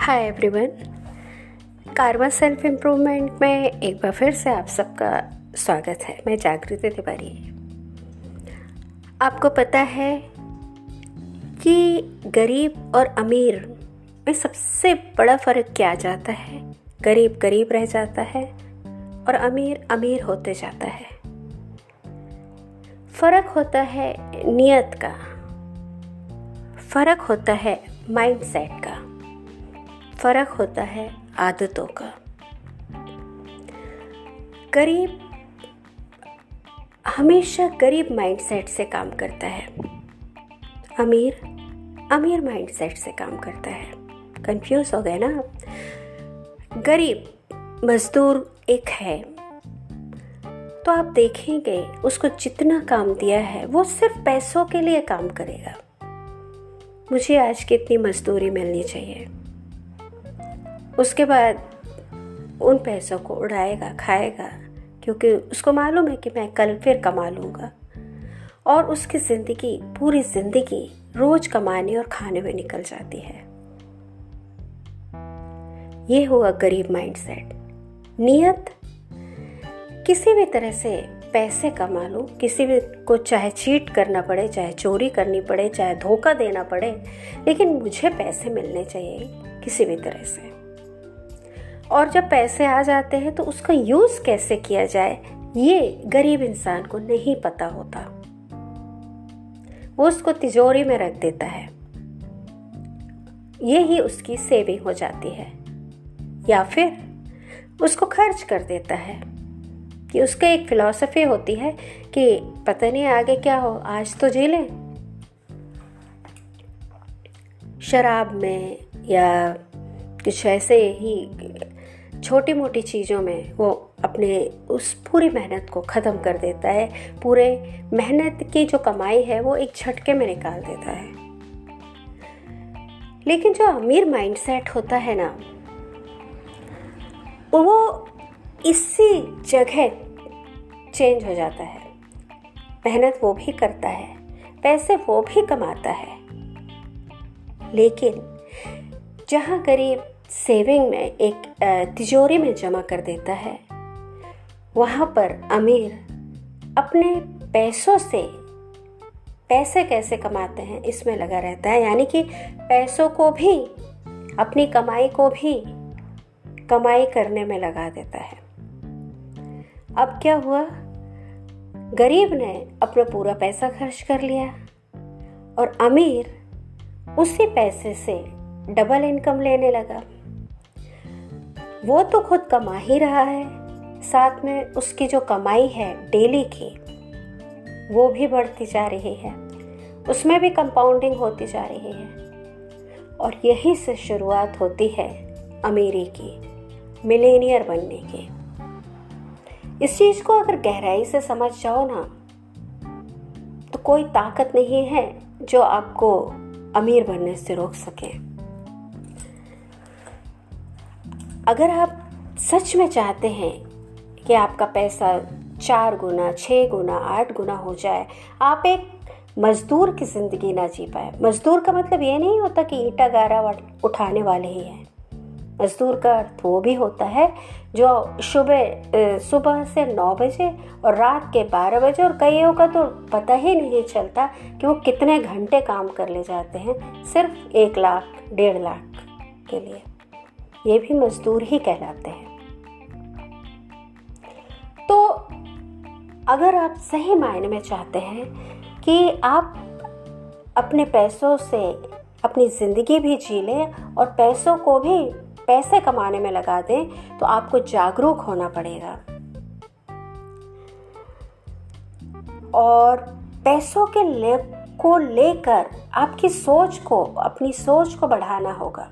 हाय everyone कारवा self improvement में एक बार फिर से आप सबका स्वागत है। मैं जागृति तिवारी। आपको पता है कि गरीब और अमीर में सबसे बड़ा फ़र्क क्या जाता है? गरीब गरीब रह जाता है और अमीर अमीर होते जाता है। फ़र्क होता है नियत का। फ़र्क होता है माइंडसेट का। फ़र्क होता है आदतों का। गरीब, हमेशा गरीब माइंडसेट से काम करता है। अमीर अमीर माइंडसेट से काम करता है। कंफ्यूज हो गए ना गरीब मजदूर एक है। तो आप देखेंगे, उसको जितना काम दिया है, वो सिर्फ़ पैसों के लिए काम करेगा। मुझे आज कितनी मजदूरी मिलनी चाहिए। उसके बाद उन पैसों को उड़ाएगा, खाएगा, क्योंकि उसको मालूम है कि मैं कल फिर कमा लूँगा। और उसकी ज़िंदगी, पूरी ज़िंदगी रोज कमाने और खाने में निकल जाती है। ये हुआ गरीब माइंडसेट नियत, किसी भी तरह से पैसे कमा लो, किसी भी को चाहे चीट करना पड़े, चाहे चोरी करनी पड़े, चाहे धोखा देना पड़े, लेकिन मुझे पैसे मिलने चाहिए किसी भी तरह से। और जब पैसे आ जाते हैं तो उसका यूज़ कैसे किया जाए, ये गरीब इंसान को नहीं पता होता। वो उसको तिजोरी में रख देता है। ये ही उसकी सेविंग हो जाती है। या फिर उसको खर्च कर देता है। कि उसका एक फिलॉसफी होती है कि पता नहीं आगे क्या हो, आज तो जी लें। शराब में या कुछ ऐसे ही छोटी मोटी चीज़ों में वो अपने उस पूरी मेहनत को ख़त्म कर देता है। पूरे मेहनत की जो कमाई है, वो एक झटके में निकाल देता है। लेकिन जो अमीर माइंडसेट होता है ना, वो इसी जगह चेंज हो जाता है। मेहनत वो भी करता है, पैसे वो भी कमाता है। लेकिन जहाँ गरीब सेविंग में एक तिजोरी में जमा कर देता है। वहाँ पर अमीर अपने पैसों से, पैसे कैसे कमाते हैं, इसमें लगा रहता है। यानी कि पैसों को भी, अपनी कमाई को भी कमाई करने में लगा देता है। अब क्या हुआ? गरीब ने अपना पूरा पैसा खर्च कर लिया और अमीर उसी पैसे से डबल इनकम लेने लगा। वो तो खुद कमा ही रहा है। साथ में उसकी जो कमाई है डेली की, वो भी बढ़ती जा रही है। उसमें भी कंपाउंडिंग होती जा रही है। और यहीं से शुरुआत होती है अमीरी की मिलेनियर बनने की। इस चीज़ को अगर गहराई से समझ जाओ ना तो कोई ताकत नहीं है जो आपको अमीर बनने से रोक सके। अगर आप सच में चाहते हैं कि आपका पैसा चार गुना छः गुना, आठ गुना हो जाए, आप एक मज़दूर की ज़िंदगी ना जी पाए। मज़दूर का मतलब ये नहीं होता कि ईटा गारा उठाने वाले ही हैं। मज़दूर का अर्थ वो भी होता है जो सुबह सुबह से नौ बजे और रात के बारह बजे, और कईयों का तो पता ही नहीं चलता कि वो कितने घंटे काम कर ले जाते हैं, सिर्फ़ एक लाख, डेढ़ लाख के लिए। ये भी मजदूर ही कहलाते हैं। तो अगर आप सही मायने में चाहते हैं कि आप अपने पैसों से अपनी ज़िंदगी भी जी लें और पैसों को भी पैसे कमाने में लगा दें तो आपको जागरूक होना पड़ेगा। और पैसों के ले, को लेकर आपकी सोच को, अपनी सोच को बढ़ाना होगा।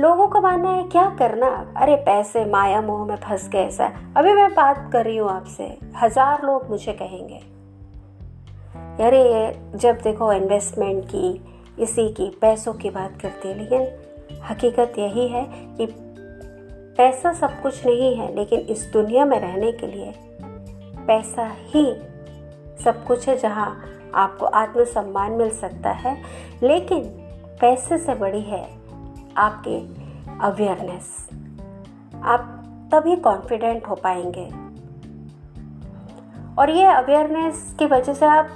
लोगों का मानना है, क्या करना? अरे, पैसे, माया, मोह में फंस गए ऐसा अभी मैं बात कर रही हूँ आपसे। हज़ार लोग मुझे कहेंगे। अरे ये जब देखो इन्वेस्टमेंट की, इसी की, पैसों की बात करते हैं, लेकिन हकीकत यही है कि पैसा सब कुछ नहीं है, लेकिन इस दुनिया में रहने के लिए पैसा ही सब कुछ है जहाँ आपको आत्मसम्मान मिल सकता है। लेकिन पैसे से बड़ी है आपके अवेयरनेस। आप तभी कॉन्फिडेंट हो पाएँगे। और ये अवेयरनेस की वजह से आप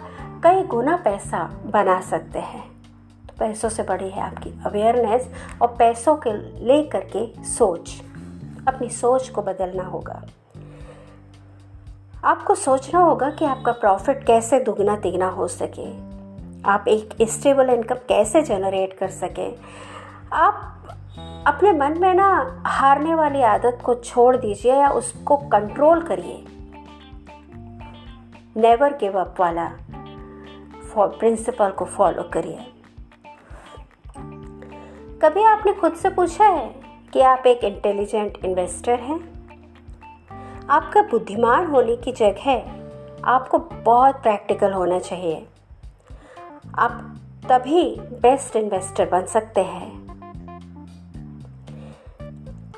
कई गुना पैसा बना सकते हैं। तो पैसों से बड़ी है आपकी अवेयरनेस और पैसों के लेकर के सोच। अपनी सोच को बदलना होगा। आपको सोचना होगा कि आपका प्रॉफिट कैसे दुगना तिगना हो सके। आप एक स्टेबल इनकम कैसे जनरेट कर सके? आप अपने मन में ना हारने वाली आदत को छोड़ दीजिए या उसको कंट्रोल करिए। नेवर गिव अप वाला प्रिंसिपल को फॉलो करिए। कभी आपने खुद से पूछा है कि आप एक इंटेलिजेंट इन्वेस्टर हैं? आपका बुद्धिमान होने की जगह आपको बहुत प्रैक्टिकल होना चाहिए। आप तभी बेस्ट इन्वेस्टर बन सकते हैं।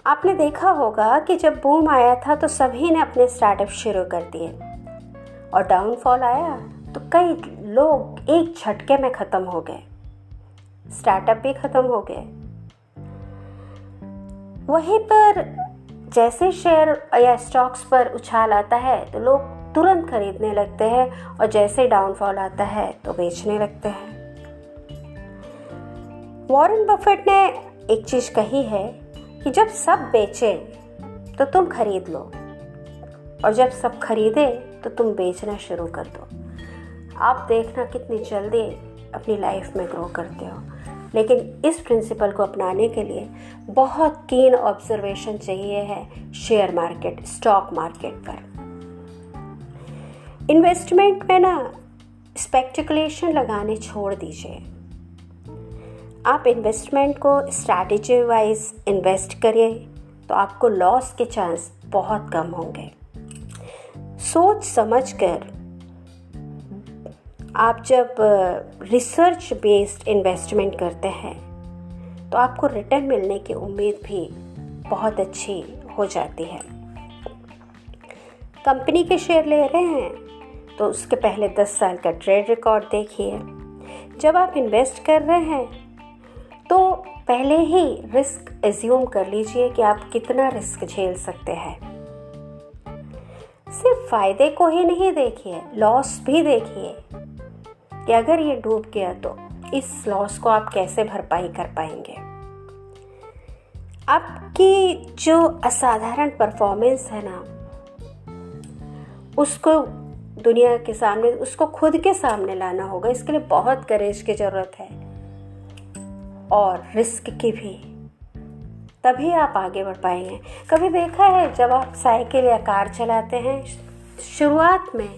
आपने देखा होगा कि जब बूम आया था तो सभी ने अपने स्टार्टअप शुरू कर दिए। और डाउनफॉल आया तो कई लोग एक झटके में ख़त्म हो गए। स्टार्टअप भी ख़त्म हो गए। वहीं पर जैसे शेयर या स्टॉक्स पर उछाल आता है तो लोग तुरंत खरीदने लगते हैं और जैसे डाउनफॉल आता है तो बेचने लगते हैं। वॉरेन बफेट ने एक चीज़ कही है कि जब सब बेचे तो तुम खरीद लो। और जब सब खरीदे तो तुम बेचना शुरू कर दो। आप देखना कितनी जल्दी अपनी लाइफ में ग्रो करते हो। लेकिन इस प्रिंसिपल को अपनाने के लिए बहुत कीन ऑब्जर्वेशन चाहिए है शेयर मार्केट स्टॉक मार्केट पर। इन्वेस्टमेंट में ना स्पेक्टिकुलेशन लगाने छोड़ दीजिए। आप इन्वेस्टमेंट को स्ट्रैटेजी वाइज इन्वेस्ट करिए तो आपको लॉस के चांस बहुत कम होंगे। सोच समझ कर आप जब रिसर्च बेस्ड इन्वेस्टमेंट करते हैं तो आपको रिटर्न मिलने की उम्मीद भी बहुत अच्छी हो जाती है। कंपनी के शेयर ले रहे हैं तो उसके पहले 10 साल का ट्रेड रिकॉर्ड देखिए। जब आप इन्वेस्ट कर रहे हैं पहले ही रिस्क एज्यूम कर लीजिए कि आप कितना रिस्क झेल सकते हैं। सिर्फ़ फ़ायदे को ही नहीं देखिए लॉस भी देखिए। कि अगर ये डूब गया तो इस लॉस को आप कैसे भरपाई कर पाएँगे? आपकी जो असाधारण परफॉर्मेंस है ना, उसको दुनिया के सामने, उसको खुद के सामने लाना होगा। इसके लिए बहुत करेज की ज़रूरत है। और रिस्क की भी। तभी आप आगे बढ़ पाएँगे। कभी देखा है जब आप साइकिल या कार चलाते हैं, शुरुआत में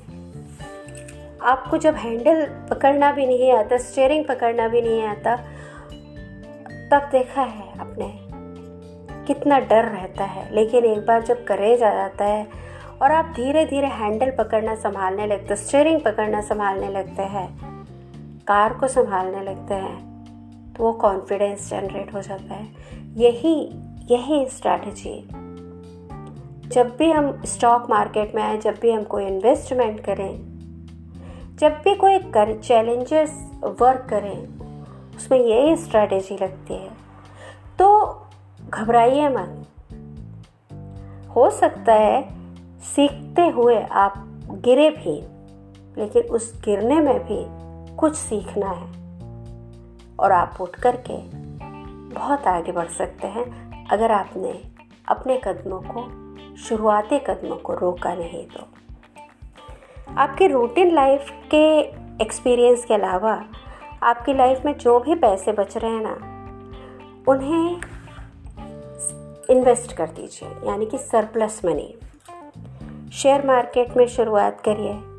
आपको जब हैंडल पकड़ना भी नहीं आता, स्टेयरिंग पकड़ना भी नहीं आता, तब देखा है आपने कितना डर रहता है। लेकिन एक बार जब करेज आ जाता है और आप धीरे धीरे हैंडल पकड़ना संभालने लगते, स्टेयरिंग पकड़ना संभालने लगते हैं, कार को संभालने लगते हैं तो वो कॉन्फिडेंस जनरेट हो जाता है। यही यही स्ट्रैटेजी जब भी हम स्टॉक मार्केट में आए, जब भी हम कोई इन्वेस्टमेंट करें, जब भी कोई कर चैलेंजेस वर्क करें, उसमें यही स्ट्रैटेजी लगती है। तो घबराइए मत। हो सकता है सीखते हुए आप गिरे भी, लेकिन उस गिरने में भी कुछ सीखना है। और आप उठ करके बहुत आगे बढ़ सकते हैं, अगर आपने अपने कदमों को, शुरुआती कदमों को रोका नहीं तो। आपके रूटीन लाइफ के एक्सपीरियंस के अलावा, आपकी लाइफ में जो भी पैसे बच रहे हैं ना, उन्हें इन्वेस्ट कर दीजिए, यानी कि सरप्लस मनी शेयर मार्केट में शुरुआत करिए।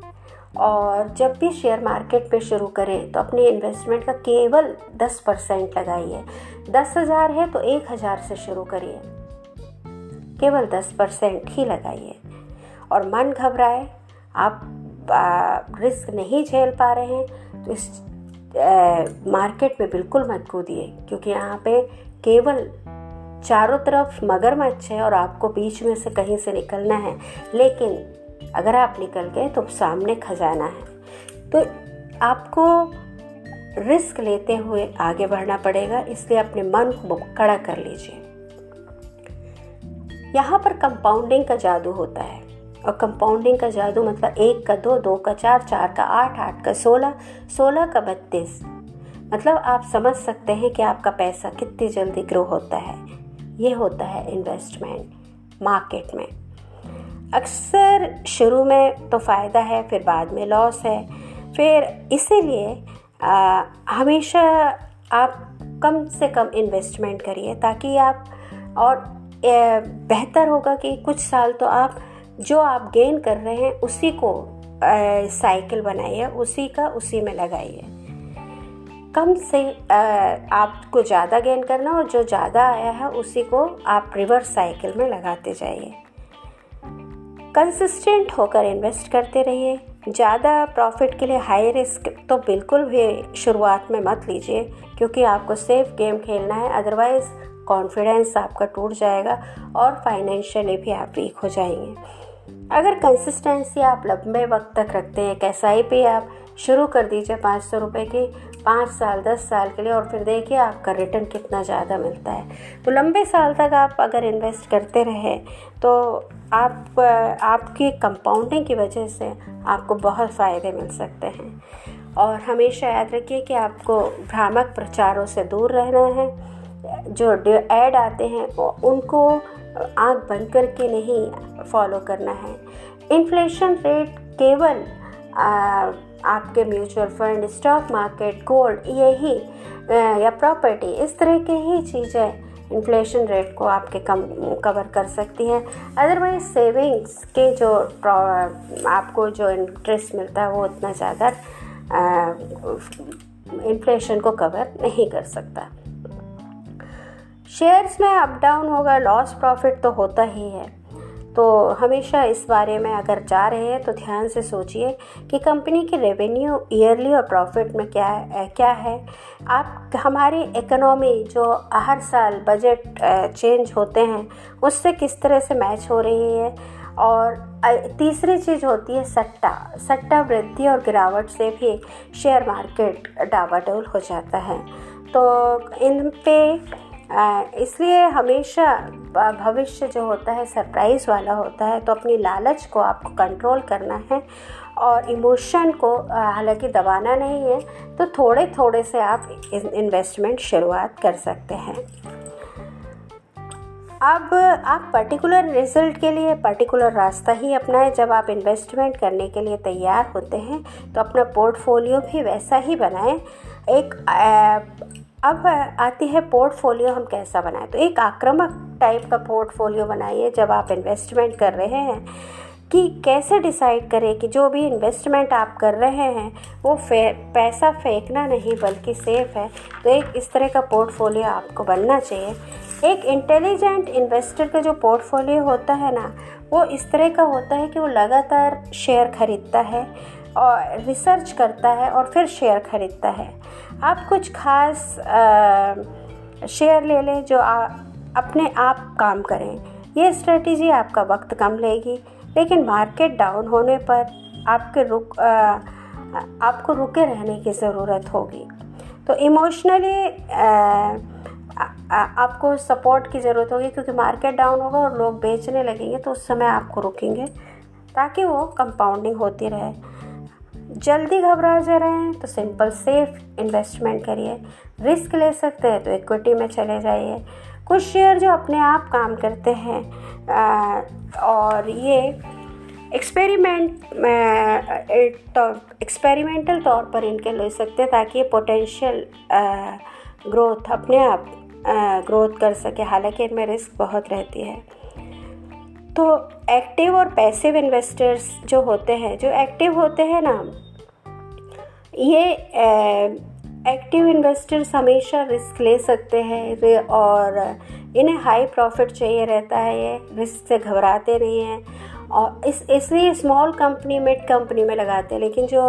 और जब भी शेयर मार्केट पे शुरू करें तो अपने इन्वेस्टमेंट का केवल दस परसेंट लगाइए। दस हज़ार है तो एक हज़ार से शुरू करिए। केवल दस परसेंट ही लगाइए। और मन घबराए आप रिस्क नहीं झेल पा रहे हैं तो इस आ, मार्केट में बिल्कुल मत कूदिए क्योंकि यहाँ पे केवल चारों तरफ़ मगरमच्छ है और आपको बीच में से कहीं से निकलना है। लेकिन अगर आप निकल गए तो सामने खजाना है। तो आपको रिस्क लेते हुए आगे बढ़ना पड़ेगा, इसलिए अपने मन को कड़ा कर लीजिए। यहाँ पर कंपाउंडिंग का जादू होता है। और कंपाउंडिंग का जादू मतलब एक का दो दो का चार चार का आठ आठ का सोलह सोलह का बत्तीस। मतलब आप समझ सकते हैं कि आपका पैसा कितनी जल्दी ग्रो होता है। ये होता है इन्वेस्टमेंट मार्केट में। अक्सर शुरू में तो फ़ायदा है, फिर बाद में लॉस है। फिर इसीलिए हमेशा आप कम से कम इन्वेस्टमेंट करिए ताकि आप और बेहतर होगा कि कुछ साल तो आप, जो आप गेन कर रहे हैं, उसी को साइकिल बनाइए, उसी का उसी में लगाइए। कम से आपको ज़्यादा गेन करना और जो ज़्यादा आया है, उसी को आप रिवर्स साइकिल में लगाते जाइए। कंसिस्टेंट होकर इन्वेस्ट करते रहिए। ज़्यादा प्रॉफिट के लिए हाई रिस्क तो बिल्कुल भी शुरुआत में मत लीजिए, क्योंकि आपको सेफ़ गेम खेलना है अदरवाइज़ कॉन्फिडेंस आपका टूट जाएगा और फाइनेंशियली भी आप वीक हो जाएँगे। अगर कंसिस्टेंसी आप लंबे वक्त तक रखते हैं, एक एस आप शुरू कर दीजिए पाँच सौ रुपये की पाँच साल, दस साल के लिए और फिर देखिए आपका रिटर्न कितना ज़्यादा मिलता है। तो लंबे साल तक आप अगर इन्वेस्ट करते रहे तो आप, आपकी कंपाउंडिंग की वजह से आपको बहुत फ़ायदे मिल सकते हैं। और हमेशा याद रखिए कि आपको भ्रामक प्रचारों से दूर रहना है। जो ऐड आते हैं उनको आँख बंद करके नहीं फॉलो करना है। इन्फ्लेशन रेट केवल आपके mutual fund stock market gold यही या प्रॉपर्टी इस तरह के ही चीज़ें इन्फ्लेशन रेट को आपके कम कवर कर सकती हैं। अदरवाइज़ सेविंग्स के जो आपको जो इंटरेस्ट मिलता है, वो उतना ज़्यादा इन्फ्लेशन को कवर नहीं कर सकता। शेयर्स में अप डाउन होगा लॉस प्रॉफिट तो होता ही है। तो हमेशा इस बारे में अगर जा रहे हैं तो ध्यान से सोचिए कि कंपनी की रेवेन्यू ईयरली और प्रॉफिट में क्या है क्या है। आप, हमारी इकोनॉमी जो हर साल बजट चेंज होते हैं, उससे किस तरह से मैच हो रही है? और तीसरी चीज़ होती है सट्टा। सट्टा वृद्धि और गिरावट से भी शेयर मार्केट डावाडोल हो जाता है। तो इन पे इसलिए हमेशा भविष्य जो होता है सरप्राइज़ वाला होता है तो अपनी लालच को आपको कंट्रोल करना है और इमोशन को हालाँकि दबाना नहीं है तो थोड़े थोड़े से आप इन्वेस्टमेंट शुरुआत कर सकते हैं। अब आप पर्टिकुलर रिज़ल्ट के लिए पर्टिकुलर रास्ता ही अपनाएँ। जब आप इन्वेस्टमेंट करने के लिए तैयार होते हैं तो अपना पोर्टफोलियो भी वैसा ही बनाएँ। एक अब आती है पोर्टफोलियो हम कैसा बनाएँ? तो एक आक्रामक टाइप का पोर्टफोलियो बनाइए जब आप इन्वेस्टमेंट कर रहे हैं कि कैसे डिसाइड करें कि जो भी इन्वेस्टमेंट आप कर रहे हैं, वो फे, पैसा फेंकना नहीं बल्कि सेफ़ है। तो एक इस तरह का पोर्टफोलियो आपको बनना चाहिए। एक इंटेलिजेंट इन्वेस्टर का जो पोर्टफोलियो होता है ना, वो इस तरह का होता है कि वो लगातार शेयर खरीदता है। और रिसर्च करता है और फिर शेयर खरीदता है। आप कुछ खास शेयर ले लें जो आ, अपने आप काम करें। ये स्ट्रेटजी आपका वक्त कम लेगी लेकिन मार्केट डाउन होने पर आपके रुक आ, आपको रुके रहने की ज़रूरत होगी। तो इमोशनली आपको सपोर्ट की ज़रूरत होगी क्योंकि मार्केट डाउन होगा और लोग बेचने लगेंगे तो उस समय आपको रुकेंगे ताकि वो कंपाउंडिंग होती रहे। जल्दी घबरा जा रहे हैं तो सिंपल सेफ़ इन्वेस्टमेंट करिए। रिस्क ले सकते हैं तो इक्विटी में चले जाइए। कुछ शेयर जो अपने आप काम करते हैं आ, और ये एक्सपेरिमेंट तो एक्सपेरिमेंटल तौर पर इनके ले सकते हैं ताकि ये पोटेंशियल ग्रोथ अपने आप ग्रोथ कर सके। हालाँकि इनमें रिस्क बहुत रहती है। तो एक्टिव और पैसिव इन्वेस्टर्स जो होते हैं, जो एक्टिव होते हैं ना, ये एक्टिव इन्वेस्टर्स हमेशा रिस्क ले सकते हैं और इन्हें हाई प्रॉफिट चाहिए रहता है, ये रिस्क से घबराते नहीं हैं। और इस, इसलिए स्मॉल कंपनी मिड कंपनी में लगाते हैं, लेकिन जो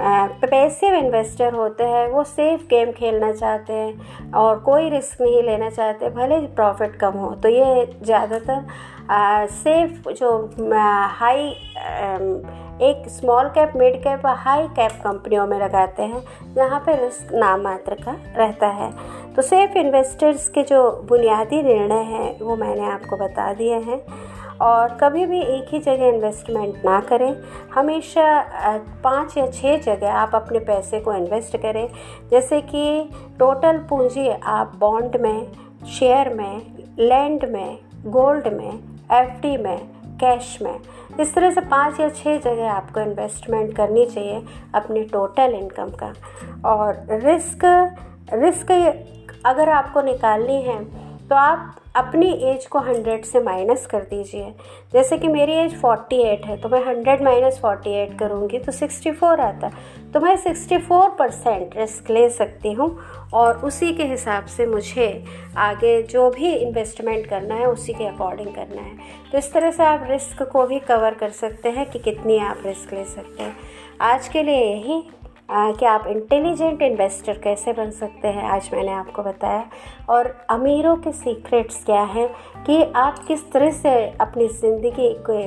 पैसिव इन्वेस्टर होते हैं, वो सेफ़ गेम खेलना चाहते हैं और कोई रिस्क नहीं लेना चाहते, भले प्रॉफिट कम हो। तो ये ज़्यादातर सेफ़ जो हाई एक स्मॉल कैप मिड कैप और हाई कैप कंपनियों में लगाते हैं, जहाँ पे रिस्क नाम मात्र का रहता है। तो सेफ़ इन्वेस्टर्स के जो बुनियादी निर्णय हैं, वो मैंने आपको बता दिए हैं। और कभी भी एक ही जगह इन्वेस्टमेंट ना करें। हमेशा पाँच या छः जगह आप अपने पैसे को इन्वेस्ट करें। जैसे कि टोटल पूंजी आप बॉन्ड में शेयर में लैंड में गोल्ड में एफडी में कैश में। इस तरह से पाँच या छः जगह आपको इन्वेस्टमेंट करनी चाहिए अपने टोटल इनकम का। और रिस्क रिस्क अगर आपको निकालनी है तो आप अपनी एज को हंड्रेड से माइनस कर दीजिए। जैसे कि मेरी एज फोर्टी एट है तो मैं हंड्रेड माइनस फोर्टी एट करूँगी तो सिक्सटी फोर आता तो मैं सिक्सटी फोर परसेंट रिस्क ले सकती हूँ और उसी के हिसाब से मुझे आगे जो भी इन्वेस्टमेंट करना है, उसी के अकॉर्डिंग करना है। तो इस तरह से आप रिस्क को भी कवर कर सकते हैं कि कितनी आप रिस्क ले सकते हैं। आज के लिए यही। कि आप इंटेलिजेंट इन्वेस्टर कैसे बन सकते हैं, आज मैंने आपको बताया। और अमीरों के सीक्रेट्स क्या हैं कि आप किस तरह से अपनी ज़िंदगी को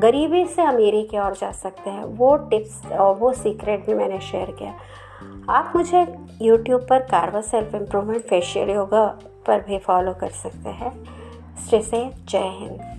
गरीबी से अमीरी की ओर जा सकते हैं, वो टिप्स और वो सीक्रेट भी मैंने शेयर किया। आप मुझे यूट्यूब पर कारवा सेल्फ इम्प्रूवमेंट फेशियल योगा पर भी फॉलो कर सकते हैं। से जय हिंद।